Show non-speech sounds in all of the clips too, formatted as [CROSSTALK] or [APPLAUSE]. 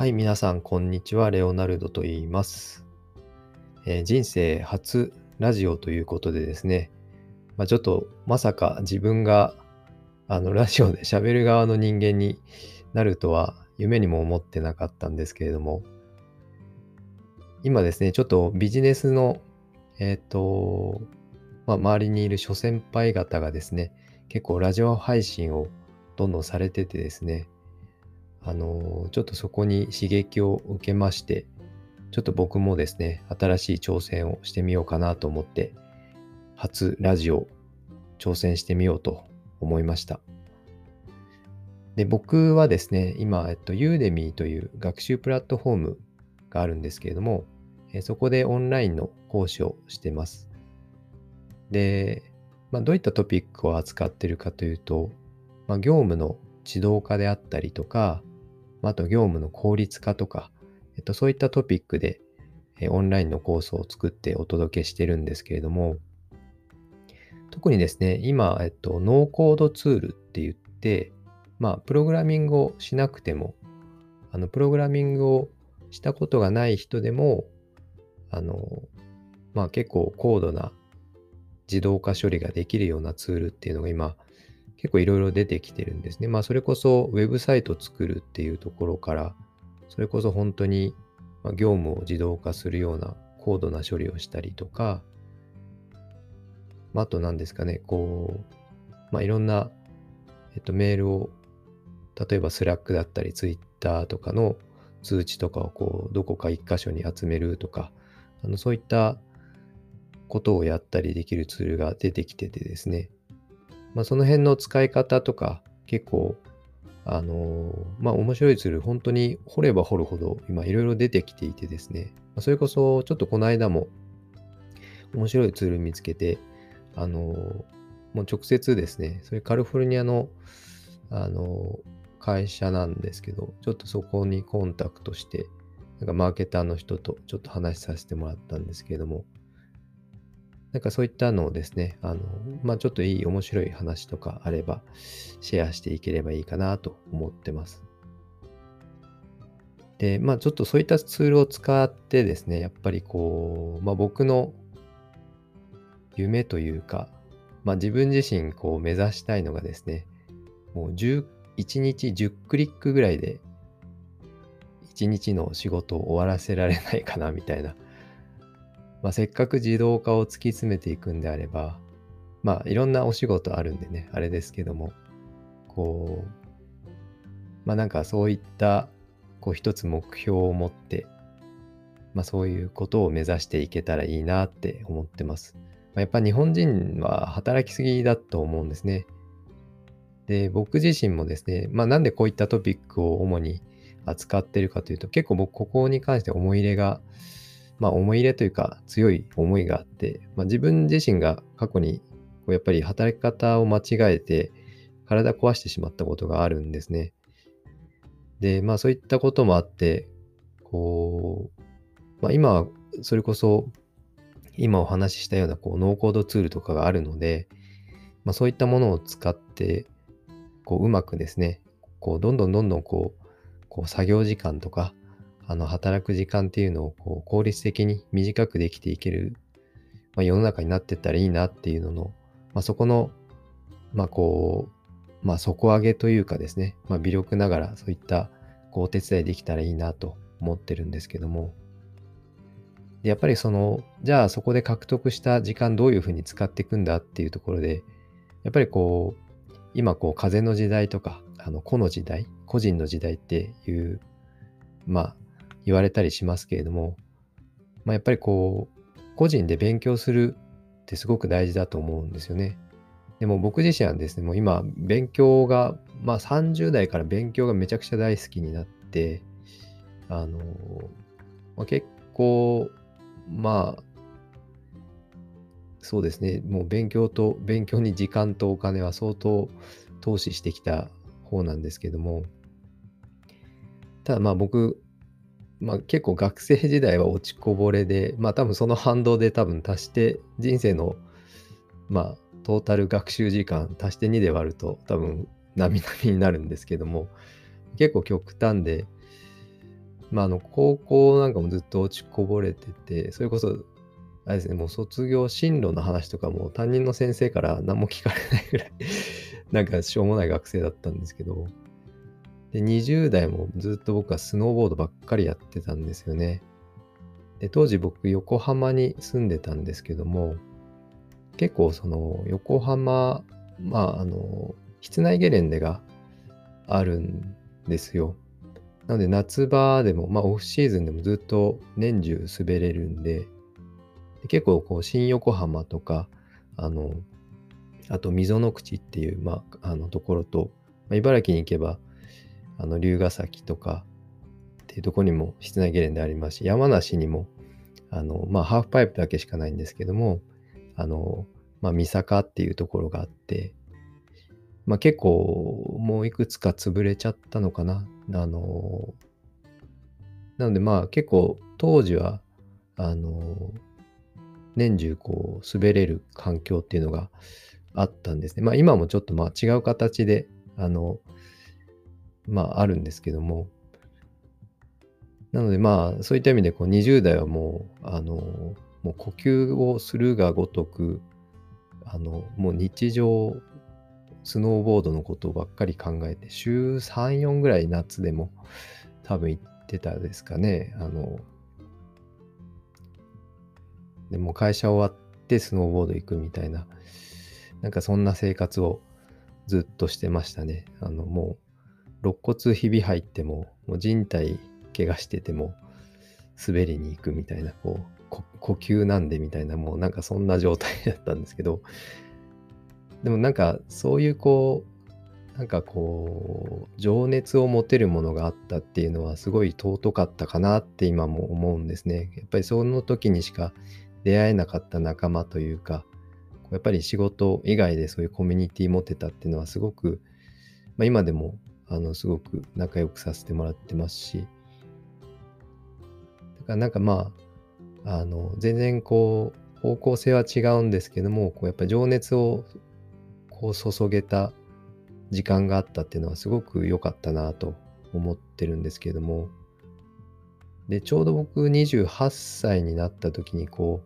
はい、皆さん、こんにちは。レオナルドと言います。えー、人生初ラジオということでですね、まあ、ちょっとまさか自分があのラジオで [LAUGHS] 喋る側の人間になるとは夢にも思ってなかったんですけれども、今ですね、ちょっとビジネスの、えっ、ー、と、まあ、周りにいる諸先輩方がですね、結構ラジオ配信をどんどんされててですね、あのちょっとそこに刺激を受けまして、ちょっと僕もですね、新しい挑戦をしてみようかなと思って、初ラジオ挑戦してみようと思いました。で、僕はですね、今、えっと、ユーデミーという学習プラットフォームがあるんですけれども、えそこでオンラインの講師をしてます。で、まあ、どういったトピックを扱ってるかというと、まあ、業務の自動化であったりとか、あと業務の効率化とか、えっと、そういったトピックで、えオンラインのコースを作ってお届けしてるんですけれども、特にですね、今、えっと、ノーコードツールって言って、まあ、プログラミングをしなくても、あの、プログラミングをしたことがない人でも、あの、まあ結構高度な自動化処理ができるようなツールっていうのが今結構いろいろ出てきてるんですね。まあそれこそウェブサイト作るっていうところからそれこそ本当に業務を自動化するような高度な処理をしたりとか、まあ、あと何ですかね、こう、まあ、いろんな、えっと、メールを、例えばスラックだったり、ツイッターとかの通知とかをこう、どこか一箇所に集めるとか、あのそういったことをやったりできるツールが出てきててですね、まあ、その辺の使い方とか結構あの、まあ面白いツール本当に掘れば掘るほど今いろいろ出てきていてですね、ま、それこそちょっとこの間も面白いツール見つけてあの、もう直接ですね、それカリフォルニアのあの、会社なんですけど、ちょっとそこにコンタクトして、なんかマーケターの人とちょっと話させてもらったんですけれども、なんかそういったのをですね、あの、まあ、ちょっといい面白い話とかあれば、シェアしていければいいかなと思ってます。で、まあちょっとそういったツールを使ってですね、やっぱりこう、まあ僕の夢というか、まあ自分自身こう目指したいのがですね、もう1日10クリックぐらいで1日の仕事を終わらせられないかなみたいな。まあ、せっかく自動化を突き詰めていくんであれば、まあいろんなお仕事あるんでね、あれですけども、こう、まあなんかそういったこう一つ目標を持って、まあそういうことを目指していけたらいいなって思ってます。まあ、やっぱ日本人は働きすぎだと思うんですね。で、僕自身もですね、まあなんでこういったトピックを主に扱ってるかというと、結構僕ここに関して思い入れが、まあ思い入れというか強い思いがあって、まあ、自分自身が過去にこうやっぱり働き方を間違えて体壊してしまったことがあるんですね。で、まあそういったこともあって、こう、まあ今はそれこそ今お話ししたようなこうノーコードツールとかがあるので、まあ、そういったものを使ってこううまくですねこうどんどんどんどんこうこう作業時間とかあの働く時間っていうのをこう効率的に短くできていける、まあ、世の中になってったらいいなっていうのの、まあ、そこのまあこうまあ底上げというかですね、まあ、微力ながらそういったこうお手伝いできたらいいなと思ってるんですけども、やっぱりその、じゃあそこで獲得した時間どういうふうに使っていくんだっていうところで、やっぱりこう、今こう風の時代とか、あの個の時代、個人の時代っていう、まあ言われたりしますけれども、まあ、やっぱりこう、個人で勉強するってすごく大事だと思うんですよね。でも僕自身はですね、もう今、勉強が、まあ30代から勉強がめちゃくちゃ大好きになって、あの、まあ、結構、まあ、そうですね、もう勉強と、勉強に時間とお金は相当投資してきた方なんですけども、ただまあ僕、まあ結構学生時代は落ちこぼれで、まあ多分その反動で多分足して人生の、まあトータル学習時間足して2で割ると多分並々になるんですけども、結構極端で、まあ、あの、高校なんかもずっと落ちこぼれてて、それこそ、あれですね、もう卒業進路の話とかも担任の先生から何も聞かれないぐらいなんかしょうもない学生だったんですけど、で、20代もずっと僕はスノーボードばっかりやってたんですよね。で、当時僕横浜に住んでたんですけども、結構その横浜、まああの、室内ゲレンデがあるんですよ。なので夏場でも、まあオフシーズンでもずっと年中滑れるんで、で結構こう新横浜とか、あの、あと溝の口っていう、まあ、あのところと、まあ、茨城に行けば、あの龍ヶ崎とかっていうとこにも室内ゲレンデありますし、山梨にも、あの、まあ、ハーフパイプだけしかないんですけども、あの、まあ、三坂っていうところがあって、まあ、結構もういくつか潰れちゃったのかな。あの、なのでまあ結構当時は、あの、年中こう滑れる環境っていうのがあったんですね。まあ今もちょっとまあ違う形で、あの、まああるんですけども、なのでまあそういった意味でこう20代はもう、あの、もう呼吸をするがごとく、あの、もう日常、スノーボードのことばっかり考えて、週3、4ぐらい夏でも多分行ってたですかね。あの、でも会社終わってスノーボード行くみたいな、なんかそんな生活をずっとしてましたね。あの、もう、肋骨ひび入っても、もう人体怪我してても、滑りに行くみたいな、こう、呼吸なんでみたいな、もうなんかそんな状態だったんですけど、でもなんかそういうこう、なんかこう、情熱を持てるものがあったっていうのはすごい尊かったかなって今も思うんですね。やっぱりその時にしか出会えなかった仲間というか、やっぱり仕事以外でそういうコミュニティ持てたっていうのはすごく、まあ、今でもあのすごく仲良くさせてもらってますし、だからなんかまあ、あの全然こう方向性は違うんですけども、こうやっぱ情熱をこう注げた時間があったっていうのはすごく良かったなと思ってるんですけども、で、ちょうど僕28歳になった時にこ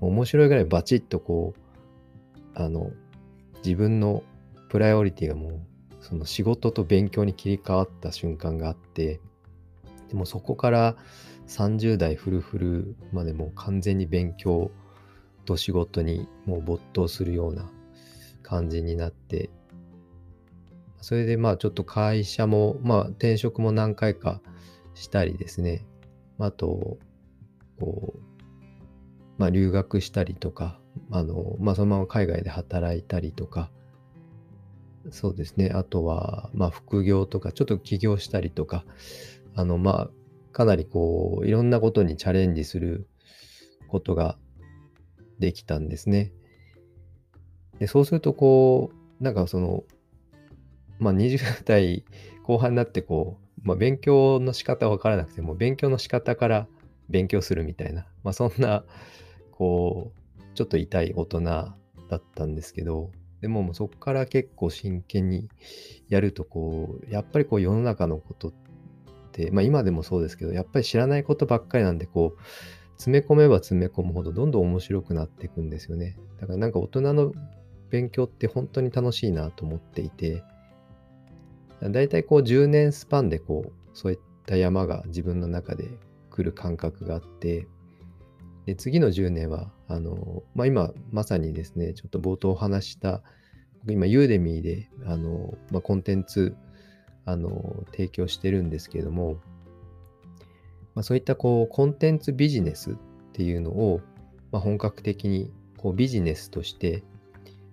う、面白いぐらいバチッとこう、あの、自分のプライオリティがもう、その仕事と勉強に切り替わった瞬間があって、でもそこから30代フルフルまでもう完全に勉強と仕事にもう没頭するような感じになって、それでまあちょっと会社も、まあ転職も何回かしたりですね、あと、こう、まあ留学したりとか、あの、まあ、そのまま海外で働いたりとか、そうですね。あとは、まあ、副業とか、ちょっと起業したりとか、あの、まあ、かなりこう、いろんなことにチャレンジすることができたんですね。で、そうすると、こう、なんかその、まあ、20代後半になって、こう、まあ、勉強の仕方わからなくても、勉強の仕方から勉強するみたいな、まあ、そんな、こう、ちょっと痛い大人だったんですけど、でももうそこから結構真剣にやるとこう、やっぱりこう世の中のことって、まあ今でもそうですけど、やっぱり知らないことばっかりなんで、こう、詰め込めば詰め込むほどどんどん面白くなっていくんですよね。だからなんか大人の勉強って本当に楽しいなと思っていて、だいたいこう10年スパンでこう、そういった山が自分の中で来る感覚があって、で次の10年は、あの、まあ、今まさにですね、ちょっと冒頭お話した、今、ユーデミーで、あの、まあ、コンテンツ、あの、提供してるんですけれども、まあ、そういったこう、コンテンツビジネスっていうのを、まあ、本格的にこうビジネスとして、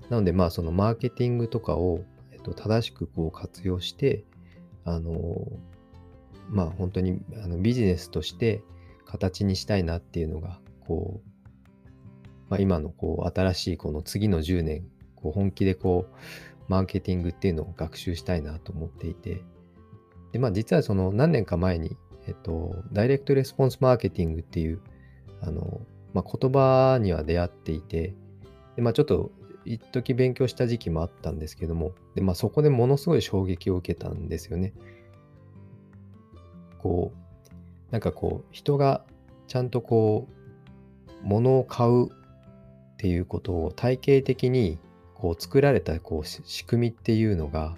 なので、まあ、そのマーケティングとかを、えっと、正しくこう活用して、あの、まあ、本当にあのビジネスとして形にしたいなっていうのが、こう、まあ、今のこう新しいこの次の10年、こう本気でこう、マーケティングっていうのを学習したいなと思っていて、で、まあ実はその何年か前に、えっと、ダイレクトレスポンスマーケティングっていう、あの、まあ、言葉には出会っていて、で、まあちょっと一時勉強した時期もあったんですけども、で、まあそこでものすごい衝撃を受けたんですよね。こう、なんかこう、人がちゃんとこう、物を買うっていうことを体系的にこう作られたこう仕組みっていうのが、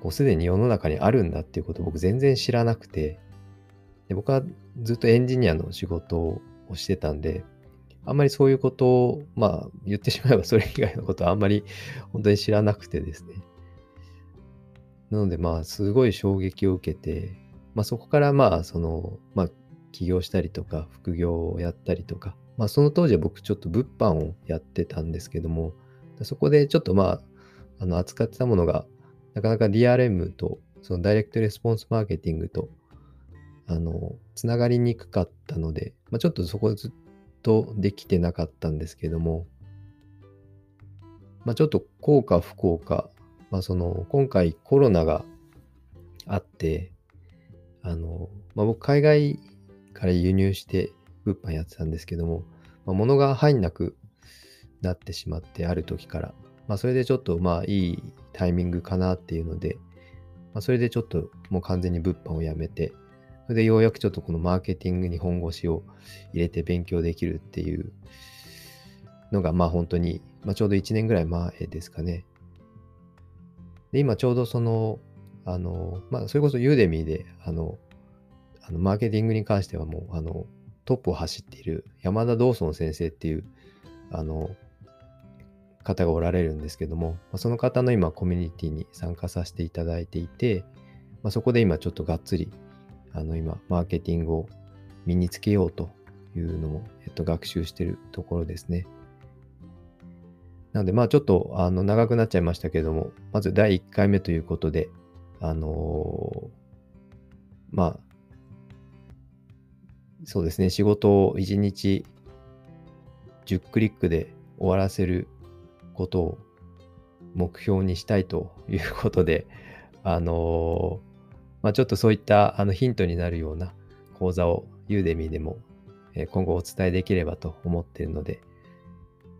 こうすでに世の中にあるんだっていうことを僕全然知らなくて、で僕はずっとエンジニアの仕事をしてたんで、あんまりそういうことを、まあ言ってしまえば [LAUGHS] それ以外のことはあんまり本当に知らなくてですね。なのでまあすごい衝撃を受けて、まあそこからまあその、まあ起業したりとか副業をやったりとか、まあその当時は僕ちょっと物販をやってたんですけども、そこでちょっとまあ、あの扱ってたものがなかなか DRM とそのダイレクトレスポンスマーケティングとあのつながりにくかったので、まあ、ちょっとそこずっとできてなかったんですけども、まあ、ちょっと効果不効果、まあ、その今回コロナがあってあの、まあ、僕海外から輸入して物販やってたんですけども、まあ、物が入んなくなってしまってある時から、まあ、それでちょっとまあいいタイミングかなっていうので、まあ、それでちょっともう完全に物販をやめて、それでようやくちょっとこのマーケティングに本腰を入れて勉強できるっていうのが、まあ本当に、まあ、ちょうど1年ぐらい前ですかね。で、今ちょうどその、あの、まあそれこそユーデミーで、あの、あのマーケティングに関してはもう、あの、トップを走っている山田道尊先生っていう、あの、方がおられるんですけども、ま、その方の今コミュニティに参加させていただいていて、まあ、そこで今ちょっとがっつり、あの今、マーケティングを身につけようというのも、えっと、学習してるところですね。なので、まあちょっとあの長くなっちゃいましたけども、まず第1回目ということで、あのー、まあ、そうですね、仕事を1日10クリックで終わらせることを目標にしたいということで、あのー、まあ、ちょっとそういったあのヒントになるような講座をユーデミーでも今後お伝えできればと思っているので、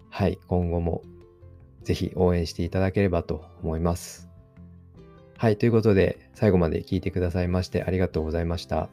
はい、今後もぜひ応援していただければと思います。はい、ということで最後まで聞いてくださいましてありがとうございました。